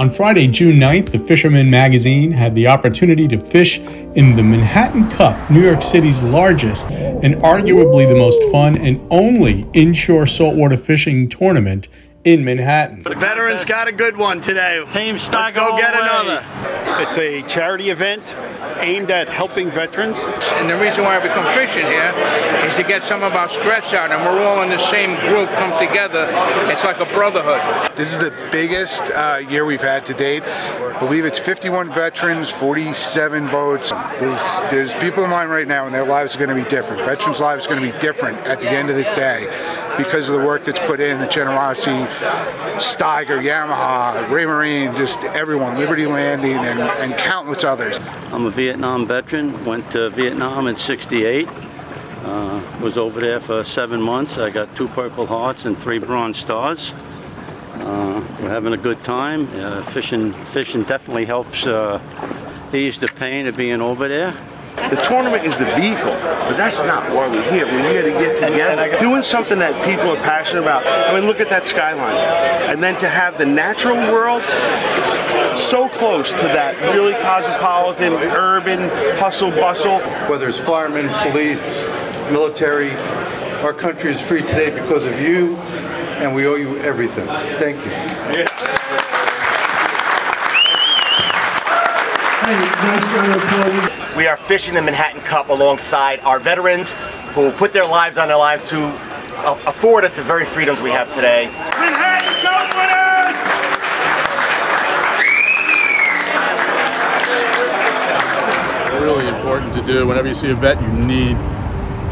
On Friday, June 9th, the Fisherman magazine had the opportunity to fish in the Manhattan Cup, New York City's largest and arguably the most fun and only inshore saltwater fishing tournament in Manhattan. The veterans got a good one today. Team Let's go get another. It's a charity event aimed at helping veterans. And the reason why we come fishing here is to get some of our stress out, and we're all in the same group, come together. It's like a brotherhood. This is the biggest uh, year we've had to date. I believe it's 51 veterans, 47 boats. There's, there's people in line right now, and their lives are going to be different. Veterans' lives are going to be different at the end of this day because of the work that's put in, the generosity, Steiger, Yamaha, Raymarine, just everyone, Liberty Landing, and, and countless others. I'm a Vietnam veteran, went to Vietnam in 68. Uh, was over there for seven months. I got two Purple Hearts and three Bronze Stars. Uh, we're having a good time. Uh, fishing, fishing definitely helps uh, ease the pain of being over there. The tournament is the vehicle, but that's not why we're here. We're here to get together, doing something that people are passionate about. I mean, look at that skyline. And then to have the natural world so close to that really cosmopolitan, urban hustle bustle. Whether it's firemen, police, military, our country is free today because of you, and we owe you everything. Thank you. We are fishing the Manhattan Cup alongside our veterans who put their lives on their lives to uh, afford us the very freedoms we have today. Manhattan Cup winners! Really important to do. Whenever you see a vet, you need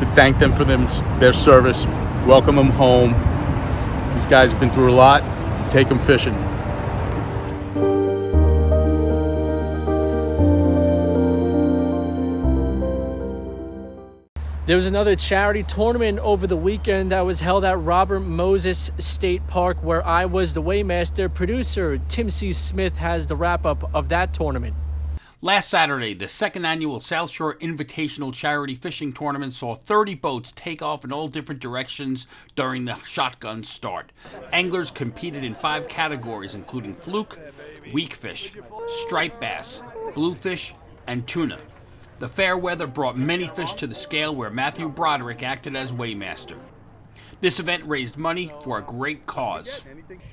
to thank them for them, their service, welcome them home. These guys have been through a lot. Take them fishing. There was another charity tournament over the weekend that was held at Robert Moses State Park, where I was the weighmaster. Producer Tim C. Smith has the wrap up of that tournament. Last Saturday, the second annual South Shore Invitational Charity Fishing Tournament saw 30 boats take off in all different directions during the shotgun start. Anglers competed in five categories, including fluke, weak fish, striped bass, bluefish, and tuna. The fair weather brought many fish to the scale where Matthew Broderick acted as weighmaster. This event raised money for a great cause.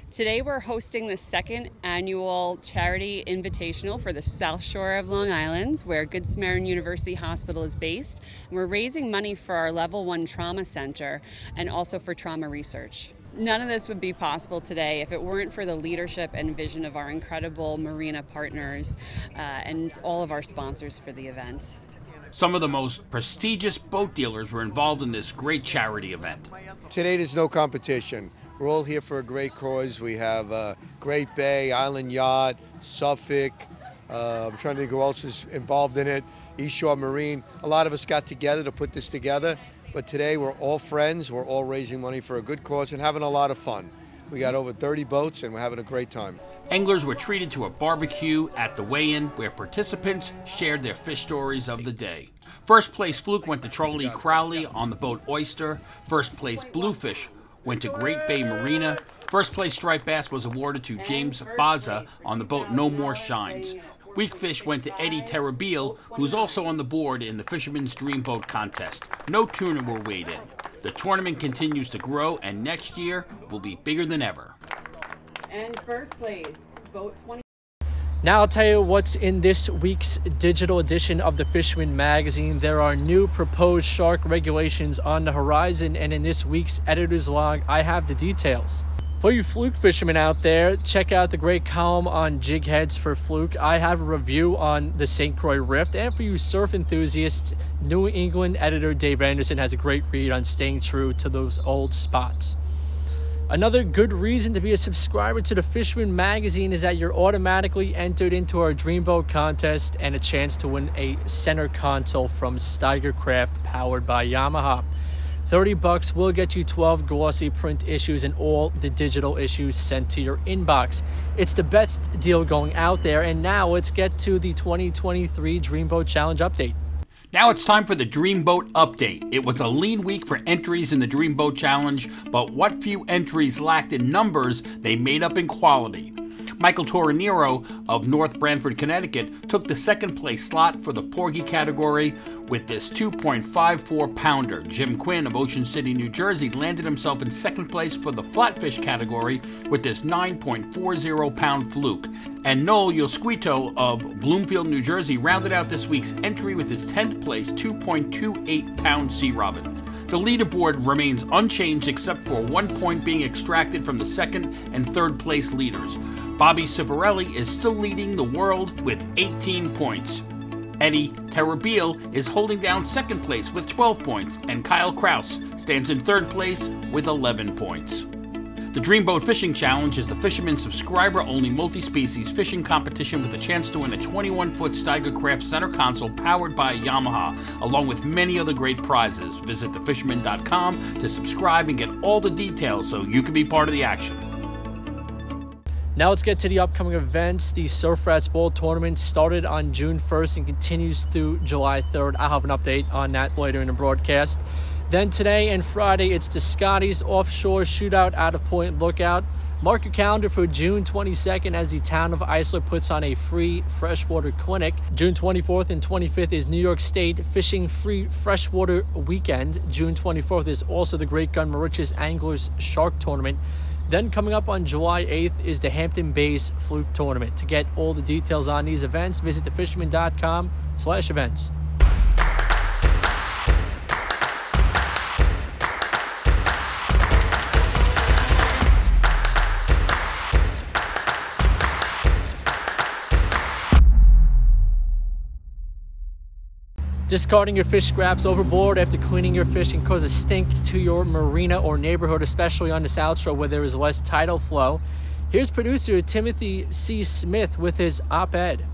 Today we're hosting the second annual charity invitational for the South Shore of Long Island, where Good Samaritan University Hospital is based. We're raising money for our Level 1 Trauma Center and also for trauma research. None of this would be possible today if it weren't for the leadership and vision of our incredible marina partners uh, and all of our sponsors for the event. Some of the most prestigious boat dealers were involved in this great charity event. Today there's no competition. We're all here for a great cause. We have uh, Great Bay, Island Yacht, Suffolk. Uh, I'm trying to think who else is involved in it. East Shore Marine. A lot of us got together to put this together. But today we're all friends. We're all raising money for a good cause and having a lot of fun. We got over 30 boats and we're having a great time. Anglers were treated to a barbecue at the weigh-in where participants shared their fish stories of the day. First place fluke went to Charlie Crowley on the boat Oyster. First place bluefish went to Great Bay Marina. First place striped bass was awarded to James Baza on the boat No More Shines. Weak fish went to Eddie Terrabil, who's also on the board in the Fisherman's Dreamboat contest. No tuna were weighed in. The tournament continues to grow, and next year will be bigger than ever. And first place, boat 20. Now I'll tell you what's in this week's digital edition of the Fisherman magazine. There are new proposed shark regulations on the horizon, and in this week's editor's log, I have the details. For you fluke fishermen out there, check out the great column on jig heads for fluke. I have a review on the St. Croix Rift. And for you surf enthusiasts, New England editor Dave Anderson has a great read on staying true to those old spots. Another good reason to be a subscriber to the Fisherman magazine is that you're automatically entered into our Dreamboat contest and a chance to win a center console from Steiger Craft powered by Yamaha. 30 bucks will get you 12 glossy print issues and all the digital issues sent to your inbox. It's the best deal going out there, and now let's get to the 2023 Dreamboat Challenge update. Now it's time for the Dreamboat Update. It was a lean week for entries in the Dreamboat Challenge, but what few entries lacked in numbers, they made up in quality. Michael Torinero of North Branford, Connecticut, took the second place slot for the Porgy category with this 2.54 pounder. Jim Quinn of Ocean City, New Jersey, landed himself in second place for the flatfish category with this 9.40 pound fluke. And Noel Yosquito of Bloomfield, New Jersey, rounded out this week's entry with his 10th place 2.28 pound sea robin. The leaderboard remains unchanged except for one point being extracted from the second and third place leaders. Bobby Civarelli is still leading the world with 18 points. Eddie Terrabil is holding down second place with 12 points, and Kyle Kraus stands in third place with 11 points. The Dreamboat Fishing Challenge is the fisherman subscriber only multi species fishing competition with a chance to win a 21 foot Steiger Craft center console powered by Yamaha, along with many other great prizes. Visit thefisherman.com to subscribe and get all the details so you can be part of the action. Now let's get to the upcoming events. The Surf Rats Bowl tournament started on June 1st and continues through July 3rd. I'll have an update on that later in the broadcast. Then today and Friday, it's the Scotties Offshore Shootout out of Point Lookout. Mark your calendar for June 22nd as the town of Islip puts on a free freshwater clinic. June 24th and 25th is New York State Fishing Free Freshwater Weekend. June 24th is also the Great Gun Moriches Anglers Shark Tournament. Then coming up on July 8th is the Hampton Bays Fluke Tournament. To get all the details on these events, visit thefisherman.com slash events. Discarding your fish scraps overboard after cleaning your fish can cause a stink to your marina or neighborhood, especially on the South Shore where there is less tidal flow. Here's producer Timothy C. Smith with his op ed.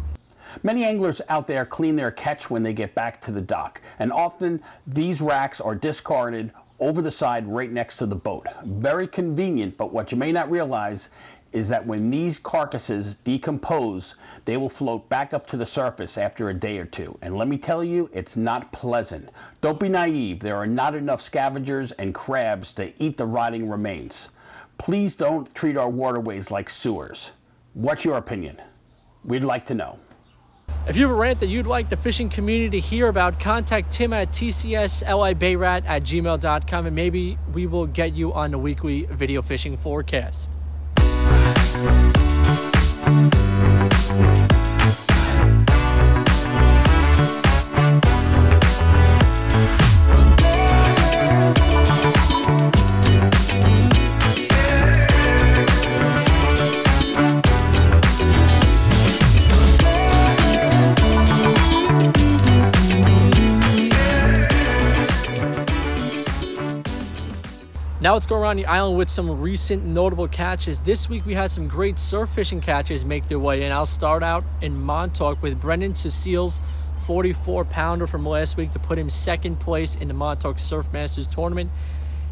Many anglers out there clean their catch when they get back to the dock, and often these racks are discarded over the side right next to the boat. Very convenient, but what you may not realize is that when these carcasses decompose, they will float back up to the surface after a day or two. And let me tell you, it's not pleasant. Don't be naive. There are not enough scavengers and crabs to eat the rotting remains. Please don't treat our waterways like sewers. What's your opinion? We'd like to know. If you have a rant that you'd like the fishing community to hear about, contact Tim at tcslibayrat at gmail.com and maybe we will get you on the weekly video fishing forecast. Now let's go around the island with some recent notable catches. This week we had some great surf fishing catches make their way in. I'll start out in Montauk with Brendan Cecile's 44 pounder from last week to put him second place in the Montauk Surf Masters tournament.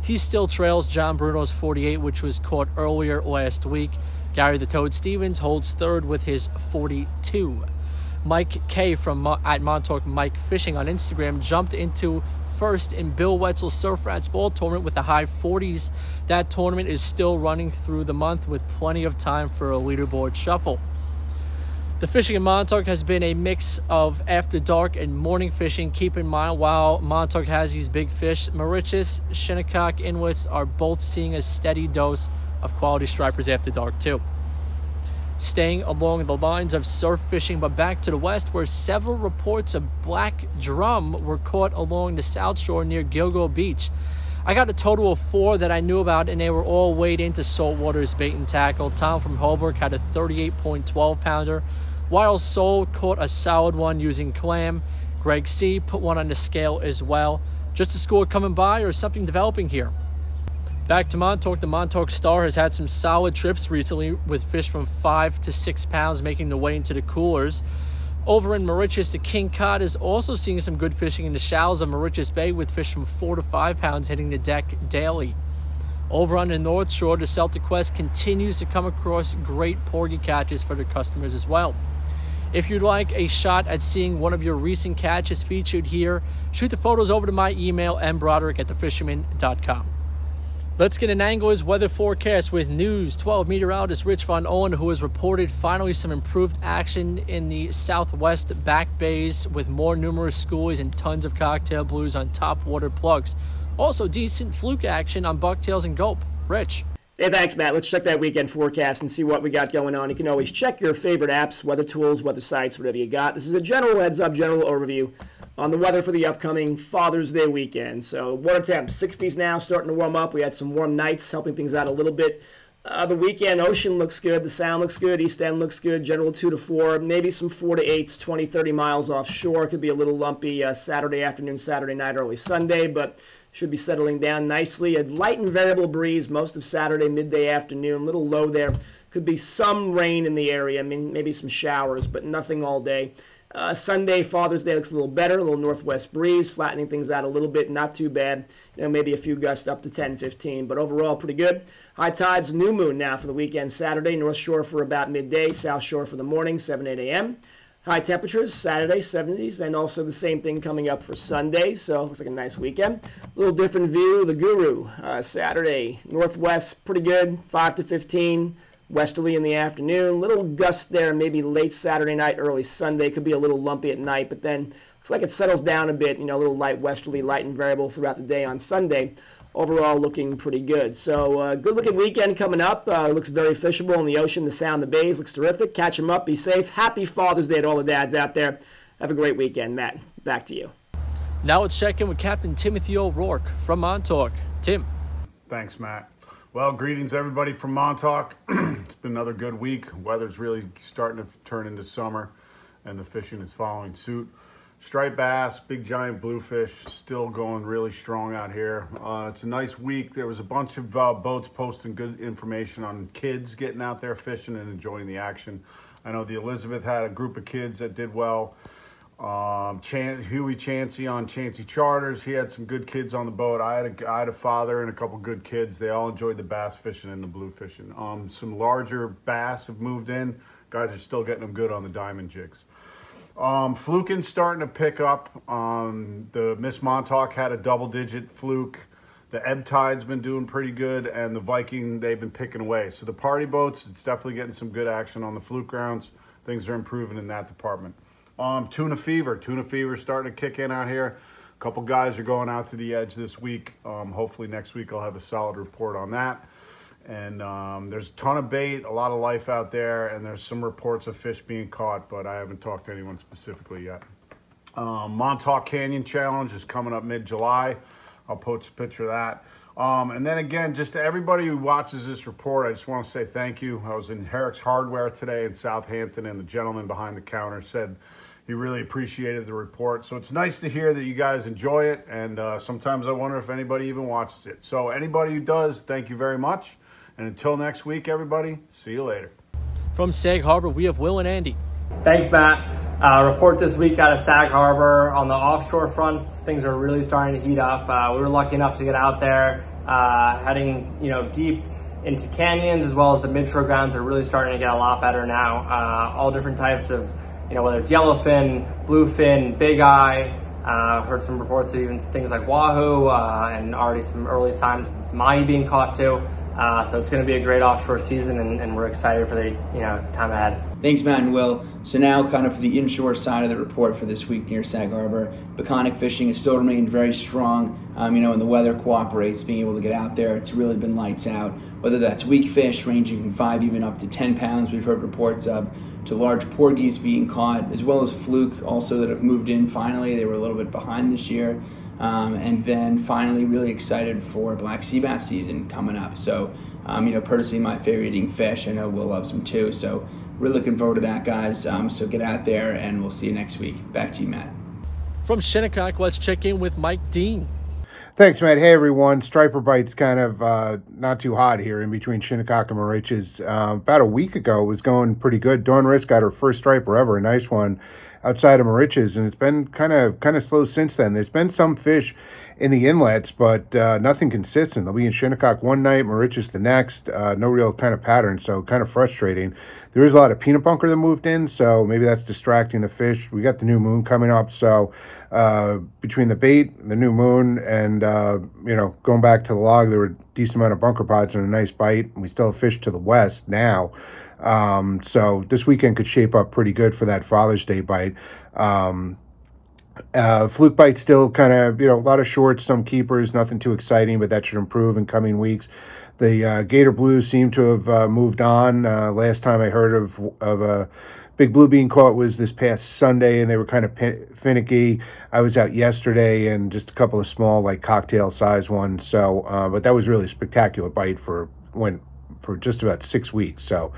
He still trails John Bruno's 48, which was caught earlier last week. Gary the Toad Stevens holds third with his 42. Mike K from at Montauk Mike Fishing on Instagram jumped into first in Bill Wetzel's Surf Rats Bowl tournament with the high 40s. That tournament is still running through the month with plenty of time for a leaderboard shuffle. The fishing in Montauk has been a mix of after dark and morning fishing. Keep in mind, while Montauk has these big fish, Moriches, Shinnecock inlets are both seeing a steady dose of quality stripers after dark, too staying along the lines of surf fishing, but back to the west, where several reports of black drum were caught along the south shore near Gilgo Beach. I got a total of four that I knew about, and they were all weighed into saltwater's bait and tackle. Tom from Holbrook had a 38.12 pounder, while Soul caught a solid one using clam. Greg C put one on the scale as well. Just a score coming by, or something developing here? Back to Montauk, the Montauk Star has had some solid trips recently with fish from 5 to 6 pounds making their way into the coolers. Over in Moriches, the King Cod is also seeing some good fishing in the shallows of Moriches Bay with fish from 4 to 5 pounds hitting the deck daily. Over on the North Shore, the Celtic Quest continues to come across great porgy catches for their customers as well. If you'd like a shot at seeing one of your recent catches featured here, shoot the photos over to my email, mbroderick at thefisherman.com. Let's get an Anglers weather forecast with news 12 meteorologist Rich Von Owen, who has reported finally some improved action in the southwest back bays with more numerous schoolies and tons of cocktail blues on top water plugs. Also, decent fluke action on bucktails and gulp. Rich. Hey, thanks, Matt. Let's check that weekend forecast and see what we got going on. You can always check your favorite apps, weather tools, weather sites, whatever you got. This is a general heads up, general overview on the weather for the upcoming Father's Day weekend. So, water temps 60s now, starting to warm up. We had some warm nights, helping things out a little bit. Uh, the weekend ocean looks good, the sound looks good, east end looks good, general 2 to 4, maybe some 4 to 8s, 20, 30 miles offshore. Could be a little lumpy uh, Saturday afternoon, Saturday night, early Sunday, but should be settling down nicely. A light and variable breeze most of Saturday, midday afternoon, little low there. Could be some rain in the area, I mean, maybe some showers, but nothing all day. Uh, Sunday, Father's Day looks a little better, a little northwest breeze, flattening things out a little bit, not too bad. You know, maybe a few gusts up to 10, 15, but overall pretty good. High tides, new moon now for the weekend. Saturday, North Shore for about midday, South Shore for the morning, 7, 8 a.m. High temperatures, Saturday, 70s, and also the same thing coming up for Sunday, so looks like a nice weekend. A little different view, the Guru, uh, Saturday, northwest, pretty good, 5 to 15 westerly in the afternoon. Little gust there, maybe late Saturday night, early Sunday. Could be a little lumpy at night, but then looks like it settles down a bit. You know, a little light westerly, light and variable throughout the day on Sunday. Overall, looking pretty good. So, uh, good looking weekend coming up. Uh, looks very fishable in the ocean. The sound, the bays looks terrific. Catch them up. Be safe. Happy Father's Day to all the dads out there. Have a great weekend, Matt. Back to you. Now let's check in with Captain Timothy O'Rourke from Montauk. Tim. Thanks, Matt. Well, greetings everybody from Montauk. it's been another good week. Weather's really starting to turn into summer, and the fishing is following suit. Striped bass, big giant bluefish, still going really strong out here. Uh, it's a nice week. There was a bunch of uh, boats posting good information on kids getting out there fishing and enjoying the action. I know the Elizabeth had a group of kids that did well. Um, Chan- Huey Chansey on Chansey Charters. He had some good kids on the boat. I had a, I had a father and a couple good kids. They all enjoyed the bass fishing and the blue fishing. Um, some larger bass have moved in. Guys are still getting them good on the diamond jigs. Um, fluking starting to pick up. Um, the Miss Montauk had a double digit fluke. The ebb tide's been doing pretty good, and the Viking they've been picking away. So the party boats, it's definitely getting some good action on the fluke grounds. Things are improving in that department. Um, tuna fever. Tuna fever starting to kick in out here. A couple guys are going out to the edge this week. Um, hopefully next week I'll have a solid report on that. And um, there's a ton of bait, a lot of life out there, and there's some reports of fish being caught, but I haven't talked to anyone specifically yet. Um, Montauk Canyon Challenge is coming up mid-July. I'll post a picture of that. Um, and then again, just to everybody who watches this report, I just want to say thank you. I was in Herrick's Hardware today in Southampton, and the gentleman behind the counter said he really appreciated the report. So it's nice to hear that you guys enjoy it, and uh, sometimes I wonder if anybody even watches it. So anybody who does, thank you very much. And until next week, everybody, see you later. From Sag Harbor, we have Will and Andy. Thanks, Matt. Uh, report this week out of Sag Harbor on the offshore front. Things are really starting to heat up. Uh, we were lucky enough to get out there, uh, heading you know deep into canyons as well as the mid-shore grounds are really starting to get a lot better now. Uh, all different types of you know, whether it's yellowfin, bluefin, big eye, uh, heard some reports of even things like wahoo uh, and already some early signs of mahi being caught too. Uh, so it's going to be a great offshore season, and, and, we're excited for the you know time ahead. Thanks, Matt and Will. So now, kind of for the inshore side of the report for this week near Sag Harbor, Peconic fishing has still remained very strong. Um, you know, and the weather cooperates, being able to get out there, it's really been lights out. Whether that's weak fish ranging from five even up to ten pounds, we've heard reports of to large porgies being caught, as well as fluke also that have moved in finally. They were a little bit behind this year. Um, and then finally, really excited for black sea bass season coming up. So, um, you know, personally, my favorite eating fish. I know Will loves them too. So, we're looking forward to that, guys. Um, so, get out there and we'll see you next week. Back to you, Matt. From Shinnecock, let's check in with Mike Dean. Thanks, Matt. Hey, everyone. Striper bite's kind of uh, not too hot here in between Shinnecock and Moriches. Uh, about a week ago, was going pretty good. Dawn Risk got her first striper ever, a nice one. Outside of Moriches, and it's been kind of kind of slow since then. There's been some fish in the inlets, but uh, nothing consistent. They'll be in Shinnecock one night, Moriches the next. Uh, no real kind of pattern, so kind of frustrating. There is a lot of peanut bunker that moved in, so maybe that's distracting the fish. We got the new moon coming up, so uh, between the bait, the new moon, and uh, you know going back to the log, there were a decent amount of bunker pods and a nice bite. We still have fish to the west now. Um, so this weekend could shape up pretty good for that Father's Day bite. Um, uh, fluke bite still kind of, you know, a lot of shorts, some keepers, nothing too exciting, but that should improve in coming weeks. The uh, Gator Blues seem to have uh, moved on. Uh, last time I heard of of a big blue being caught was this past Sunday, and they were kind of finicky. I was out yesterday, and just a couple of small, like cocktail size ones. So, uh, but that was really spectacular bite for when for just about six weeks. So,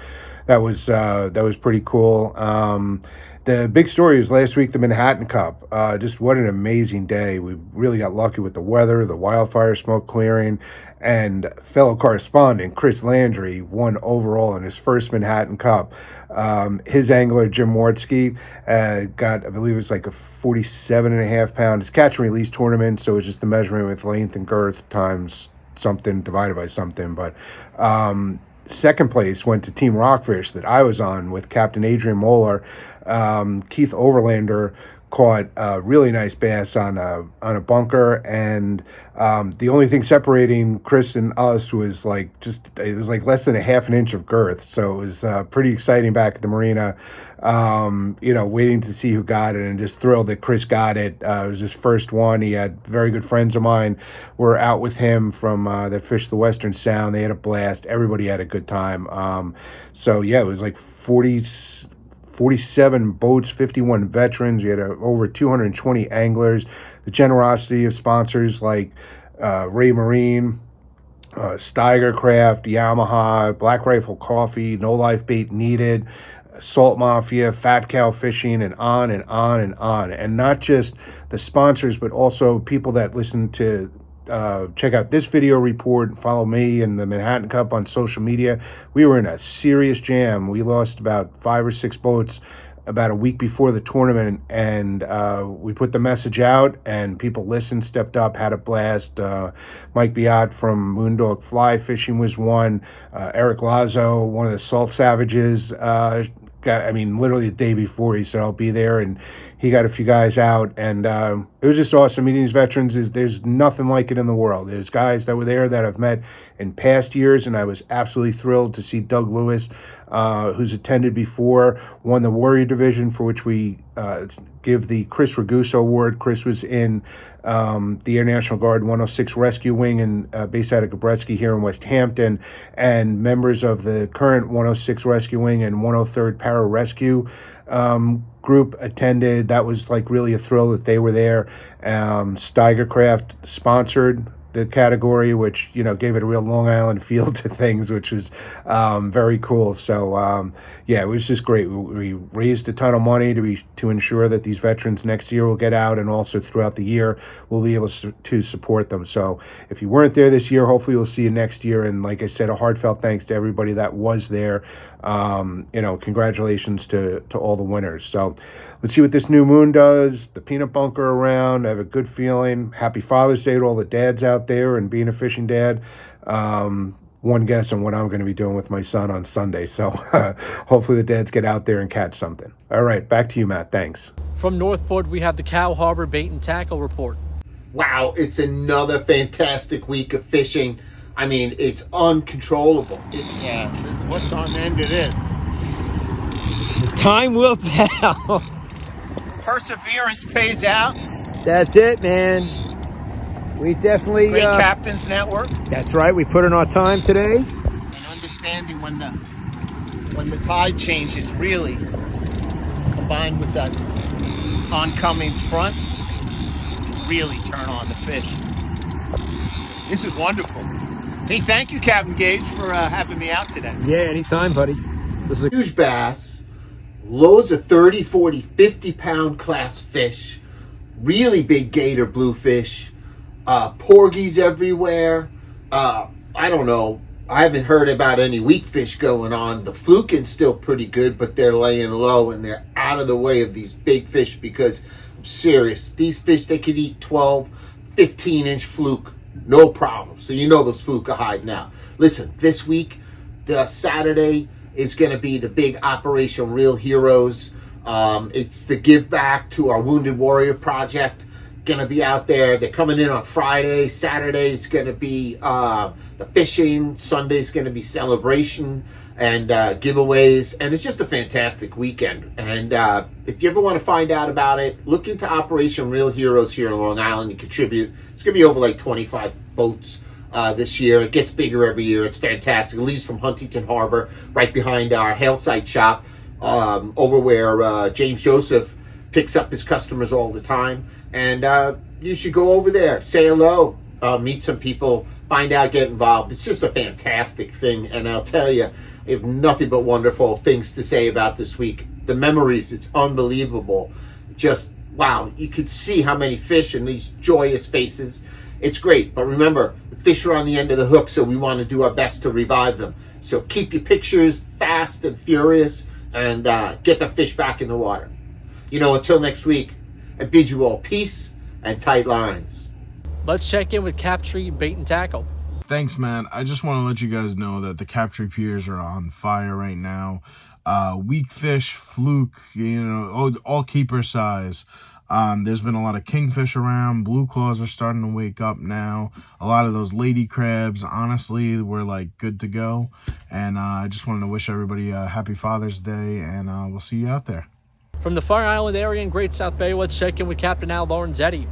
that was uh, that was pretty cool. Um, the big story was last week, the Manhattan Cup. Uh, just what an amazing day. We really got lucky with the weather, the wildfire smoke clearing, and fellow correspondent Chris Landry won overall in his first Manhattan Cup. Um, his angler, Jim Wartsky, uh, got, I believe it was like a 47 and a half pound. It's catch and release tournament, so it's just the measurement with length and girth times something divided by something. But um, second place went to Team Rockfish that I was on with Captain Adrian Moeller um, Keith Overlander caught a really nice bass on a on a bunker, and um, the only thing separating Chris and us was like just it was like less than a half an inch of girth, so it was uh, pretty exciting back at the marina. Um, you know, waiting to see who got it, and just thrilled that Chris got it. Uh, it was his first one. He had very good friends of mine were out with him from uh, that fished the Western Sound. They had a blast. Everybody had a good time. Um, so yeah, it was like forty. 47 boats, 51 veterans. We had uh, over 220 anglers. The generosity of sponsors like uh, Ray Marine, uh, Steiger Craft, Yamaha, Black Rifle Coffee, No Life Bait Needed, Salt Mafia, Fat Cow Fishing, and on and on and on. And not just the sponsors, but also people that listen to uh, check out this video report. Follow me and the Manhattan Cup on social media. We were in a serious jam. We lost about five or six boats about a week before the tournament, and uh, we put the message out, and people listened, stepped up, had a blast. Uh, Mike Biot from Moondog Fly Fishing was one. Uh, Eric Lazo, one of the Salt Savages, uh, got, I mean, literally the day before, he said, I'll be there. And he got a few guys out. And um, it was just awesome. Meeting these veterans is there's nothing like it in the world. There's guys that were there that I've met in past years. And I was absolutely thrilled to see Doug Lewis, uh, who's attended before, won the Warrior Division, for which we uh, give the Chris Raguso Award. Chris was in um, the Air National Guard 106 Rescue Wing and uh, based out of Gabreski here in West Hampton, and members of the current 106 Rescue Wing and 103rd Para Rescue um, group attended. That was like really a thrill that they were there. Um, Steigercraft sponsored the category, which you know gave it a real Long Island feel to things, which was um, very cool. So um, yeah, it was just great. We, we, raised a ton of money to be to ensure that these veterans next year will get out, and also throughout the year we'll be able to, to support them. So if you weren't there this year, hopefully we'll see you next year. And like I said, a heartfelt thanks to everybody that was there. Um, you know, congratulations to to all the winners. So let's see what this new moon does. The peanut bunker around. I have a good feeling. Happy Father's Day to all the dads out there and being a fishing dad. Um, one guess on what I'm going to be doing with my son on Sunday. So hopefully the dads get out there and catch something. All right, back to you, Matt. Thanks. From Northport, we have the Cow Harbor Bait and Tackle Report. Wow, it's another fantastic week of fishing. I mean, it's uncontrollable. It, yeah, what's on the end of this? Time will tell. Perseverance pays out. That's it, man. We definitely Great uh, Captains Network. That's right. We put in our time today. And understanding when the when the tide changes, really combined with that oncoming front, really turn on the fish. This is wonderful. Hey, thank you, Captain Gage, for uh, having me out today. Yeah, anytime, buddy. This is a huge bass, loads of 30, 40, 50 pound class fish, really big gator bluefish, uh, porgies everywhere. Uh, I don't know. I haven't heard about any weak fish going on. The flukin's still pretty good, but they're laying low and they're out of the way of these big fish because I'm serious. These fish, they could eat 12, 15 inch fluke, no problem. So you know those fluke are hiding out. Listen, this week, the Saturday is going to be the big Operation Real Heroes. Um, it's the give back to our Wounded Warrior Project gonna be out there. They're coming in on Friday. Saturday's gonna be uh, the fishing. Sunday's gonna be celebration and uh, giveaways, and it's just a fantastic weekend. And uh, if you ever want to find out about it, look into Operation Real Heroes here in Long Island and contribute. It's gonna be over like 25 boats. Uh, this year. It gets bigger every year. It's fantastic. It leaves from Huntington Harbor, right behind our Hail shop, um, over where uh, James Joseph picks up his customers all the time. And uh, you should go over there, say hello, uh, meet some people, find out, get involved. It's just a fantastic thing. And I'll tell you, I have nothing but wonderful things to say about this week. The memories, it's unbelievable. Just, wow, you could see how many fish and these joyous faces. It's great. But remember, the fish are on the end of the hook, so we want to do our best to revive them. So keep your pictures fast and furious and uh, get the fish back in the water. You know, until next week, I bid you all peace and tight lines. Let's check in with Captree Bait and Tackle. Thanks, man. I just want to let you guys know that the Captree piers are on fire right now. Uh, weak fish, fluke, you know, all, all keeper size. Um, there's been a lot of kingfish around. Blue claws are starting to wake up now. A lot of those lady crabs, honestly, we're like good to go. And uh, I just wanted to wish everybody a happy Father's Day, and uh, we'll see you out there. From the Fire Island area in Great South Bay, let's check in with Captain Al Lorenzetti.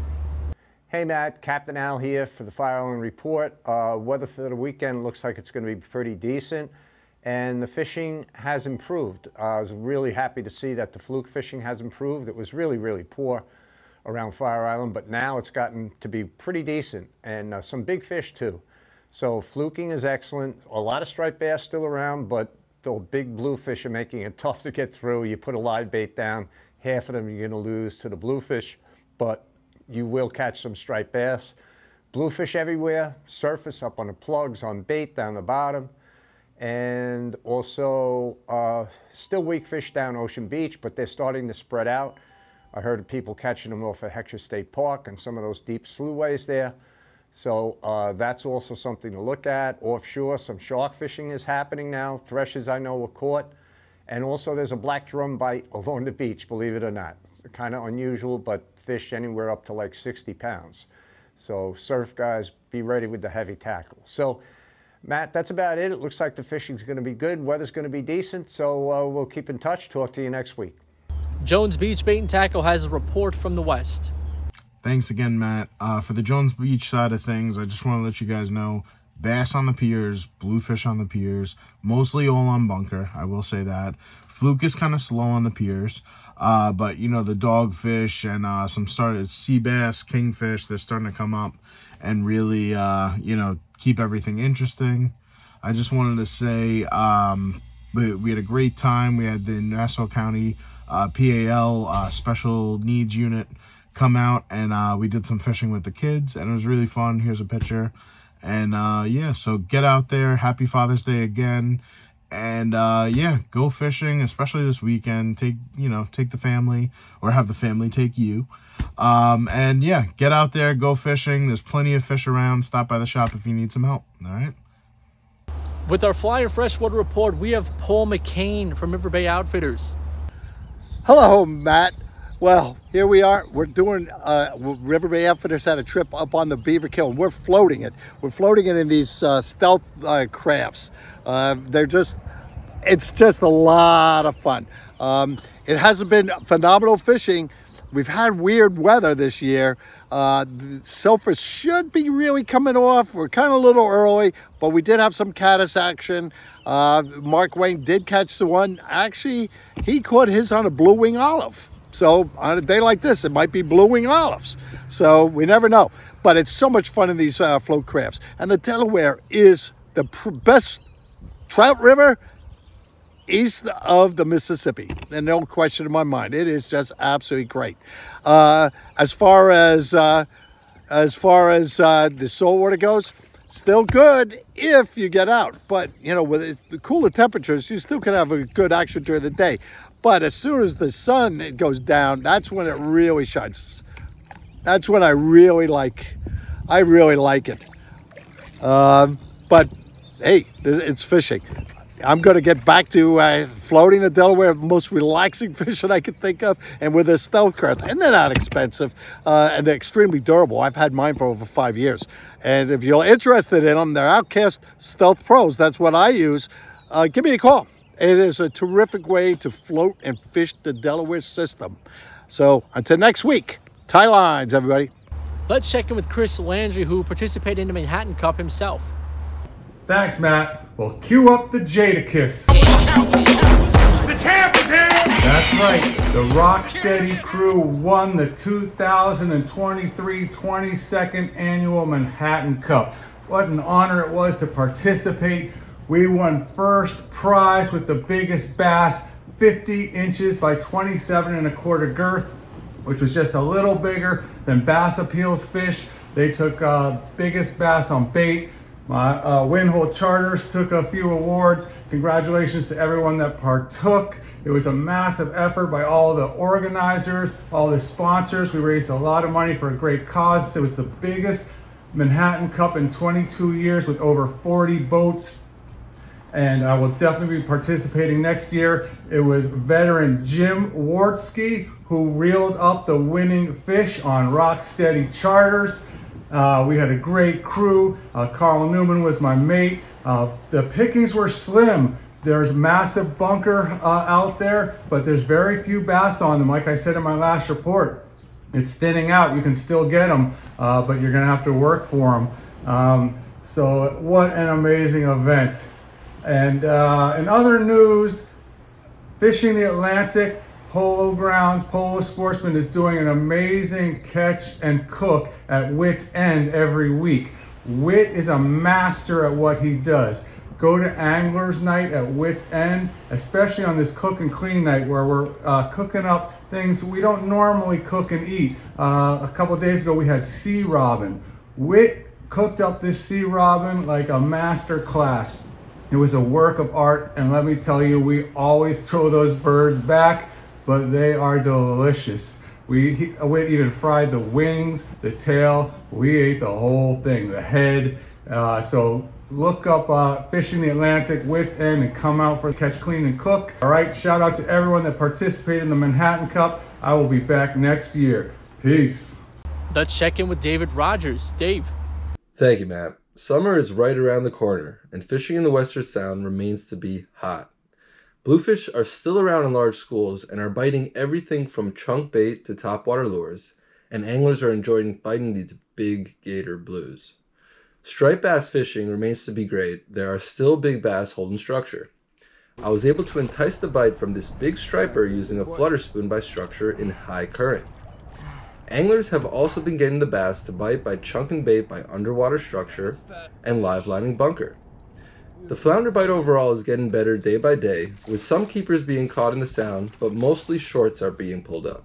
Hey Matt, Captain Al here for the Fire Island Report. Uh, weather for the weekend looks like it's going to be pretty decent and the fishing has improved. Uh, I was really happy to see that the fluke fishing has improved. It was really, really poor around Fire Island, but now it's gotten to be pretty decent and uh, some big fish too. So fluking is excellent. A lot of striped bass still around, but the big bluefish are making it tough to get through. You put a live bait down, half of them you're going to lose to the bluefish, but you will catch some striped bass. Bluefish everywhere, surface up on the plugs, on bait down the bottom and also uh, still weak fish down Ocean Beach, but they're starting to spread out. I heard of people catching them off of Heckscher State Park and some of those deep sluways there. So uh, that's also something to look at. Offshore, some shark fishing is happening now. Threshers I know were caught. And also there's a black drum bite along the beach, believe it or not. Kind of unusual, but fish anywhere up to like 60 pounds. So surf guys, be ready with the heavy tackle. So Matt, that's about it. It looks like the fishing's going to be good. Weather's going to be decent. So uh, we'll keep in touch. Talk to you next week. Jones Beach Bait and Tackle has a report from the West. Thanks again, Matt. Uh, for the Jones Beach side of things, I just want to let you guys know bass on the piers, bluefish on the piers, mostly all on bunker. I will say that. Fluke is kind of slow on the piers, uh, but you know the dogfish and uh, some started sea bass, kingfish, they're starting to come up and really, uh, you know, keep everything interesting. I just wanted to say um, we, we, had a great time. We had the Nassau County uh, PAL uh, Special Needs Unit come out and uh, we did some fishing with the kids and it was really fun. Here's a picture. And yeah, so get out there. Happy Father's Day again. And uh, yeah, go fishing, especially this weekend. Take, you know, take the family or have the family take you. Um, and yeah, get out there, go fishing. There's plenty of fish around. Stop by the shop if you need some help. All right. With our Fly and Freshwater report, we have Paul McCain from River Bay Outfitters. Hello, Matt. Well, here we are. We're doing, uh, River Bay Outfitters had a trip up on the Beaver Kill, and we're floating it. We're floating it in these uh, stealth uh, crafts. Uh, they're just, it's just a lot of fun. Um, it hasn't been phenomenal fishing. We've had weird weather this year. Uh, the should be really coming off. We're kind of a little early, but we did have some caddis action. Uh, Mark Wayne did catch the one. Actually, he caught his on a blue wing olive. So on a day like this, it might be blue wing olives. So we never know. But it's so much fun in these uh, float crafts. And the Delaware is the best trout river east of the Mississippi. And no question in my mind, it is just absolutely great. Uh, as far as uh, as far as uh, the saltwater goes, still good if you get out. But you know, with the cooler temperatures, you still can have a good action during the day. But as soon as the sun it goes down, that's when it really shines. That's when I really like, I really like it. Um, but hey, it's fishing. I'm going to get back to uh, floating the Delaware, most relaxing fish that I could think of, and with a stealth craft. And they're not expensive, uh, and they're extremely durable. I've had mine for over five years. And if you're interested in them, they're Outcast Stealth Pros. That's what I use. Uh, give me a call. It is a terrific way to float and fish the Delaware system. So until next week, tie lines, everybody. Let's check in with Chris Landry, who participated in the Manhattan Cup himself. Thanks, Matt. Well, cue up the Jadakiss. The champ is here! That's right. The Rocksteady crew won the 2023 22nd Annual Manhattan Cup. What an honor it was to participate. We won first prize with the biggest bass, 50 inches by 27 and a quarter girth, which was just a little bigger than Bass Appeals fish. They took uh, biggest bass on bait. My uh, Windhole Charters took a few awards. Congratulations to everyone that partook. It was a massive effort by all the organizers, all the sponsors. We raised a lot of money for a great cause. It was the biggest Manhattan Cup in 22 years with over 40 boats and I will definitely be participating next year. It was veteran Jim Wartsky who reeled up the winning fish on Rocksteady Charters. Uh, we had a great crew. Uh, Carl Newman was my mate. Uh, the pickings were slim. There's massive bunker uh, out there, but there's very few bass on them. Like I said in my last report, it's thinning out. You can still get them, uh, but you're gonna have to work for them. Um, so what an amazing event. And uh, in other news, Fishing the Atlantic Polo Grounds Polo Sportsman is doing an amazing catch and cook at Wit's End every week. Wit is a master at what he does. Go to Anglers Night at Wit's End, especially on this cook and clean night where we're uh, cooking up things we don't normally cook and eat. Uh, a couple days ago we had sea robin. Wit cooked up this sea robin like a master class. It was a work of art, and let me tell you, we always throw those birds back, but they are delicious. We, we even fried the wings, the tail. We ate the whole thing, the head. Uh, so look up uh, Fishing the Atlantic, Wits End, and come out for Catch, Clean, and Cook. All right, shout out to everyone that participated in the Manhattan Cup. I will be back next year. Peace. Let's check in with David Rogers. Dave. Thank you, Matt. Summer is right around the corner, and fishing in the Western Sound remains to be hot. Bluefish are still around in large schools and are biting everything from chunk bait to topwater lures, and anglers are enjoying biting these big gator blues. Striped bass fishing remains to be great. There are still big bass holding structure. I was able to entice the bite from this big striper using a flutter spoon by structure in high current. Anglers have also been getting the bass to bite by chunking bait by underwater structure and live lining bunker. The flounder bite overall is getting better day by day, with some keepers being caught in the sound, but mostly shorts are being pulled up.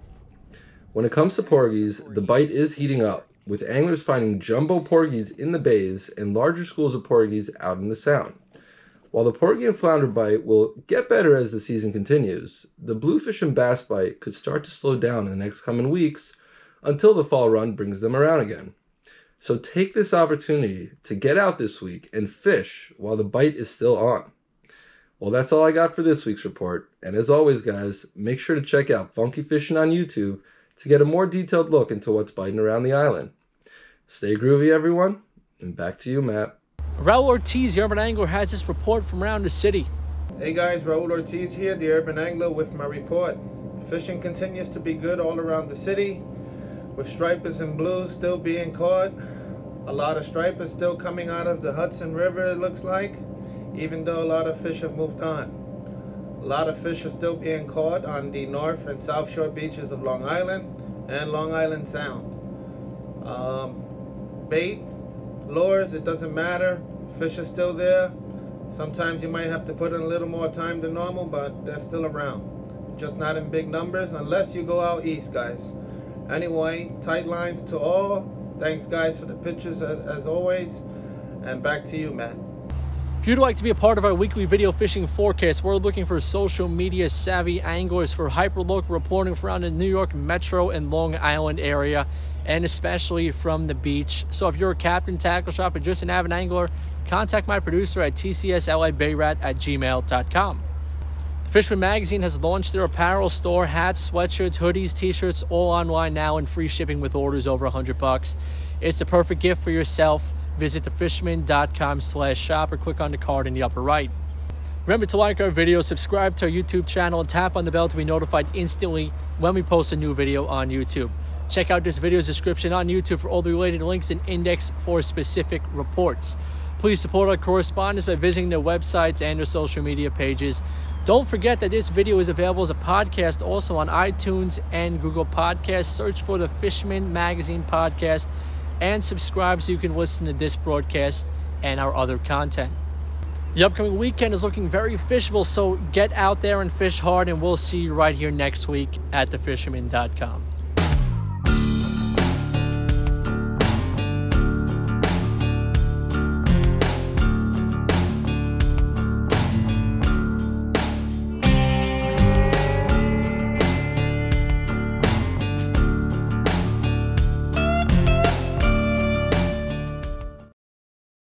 When it comes to porgies, the bite is heating up, with anglers finding jumbo porgies in the bays and larger schools of porgies out in the sound. While the porgy and flounder bite will get better as the season continues, the bluefish and bass bite could start to slow down in the next coming weeks until the fall run brings them around again. So take this opportunity to get out this week and fish while the bite is still on. Well, that's all I got for this week's report. And as always, guys, make sure to check out Funky Fishing on YouTube to get a more detailed look into what's biting around the island. Stay groovy, everyone, and back to you, Matt. Raul Ortiz, the urban angler, has this report from around the city. Hey guys, Raul Ortiz here, the urban angler, with my report. Fishing continues to be good all around the city with stripers and blues still being caught. A lot of stripers still coming out of the Hudson River, it looks like, even though a lot of fish have moved on. A lot of fish are still being caught on the north and south shore beaches of Long Island and Long Island Sound. Um, bait, lures, it doesn't matter. Fish are still there. Sometimes you might have to put in a little more time than normal, but they're still around. Just not in big numbers unless you go out east, guys. Anyway, tight lines to all. Thanks, guys, for the pictures as, always. And back to you, Matt. If you'd like to be a part of our weekly video fishing forecast, we're looking for social media savvy anglers for hyperlocal reporting from the New York Metro and Long Island area, and especially from the beach. So if you're a captain, tackle shop, or just an avid angler, contact my producer at tcslibayrat at gmail.com. The Fisherman Magazine has launched their apparel store, hats, sweatshirts, hoodies, t-shirts, all online now and free shipping with orders over 100 bucks. It's the perfect gift for yourself Visit thefisherman.com slash shop or click on the card in the upper right. Remember to like our video, subscribe to our YouTube channel, and tap on the bell to be notified instantly when we post a new video on YouTube. Check out this video's description on YouTube for all the related links and index for specific reports. Please support our correspondents by visiting their websites and their social media pages. Don't forget that this video is available as a podcast also on iTunes and Google Podcasts. Search for the Fisherman Magazine podcast and subscribe so you can listen to this broadcast and our other content. The upcoming weekend is looking very fishable, so get out there and fish hard, and we'll see you right here next week at thefisherman.com.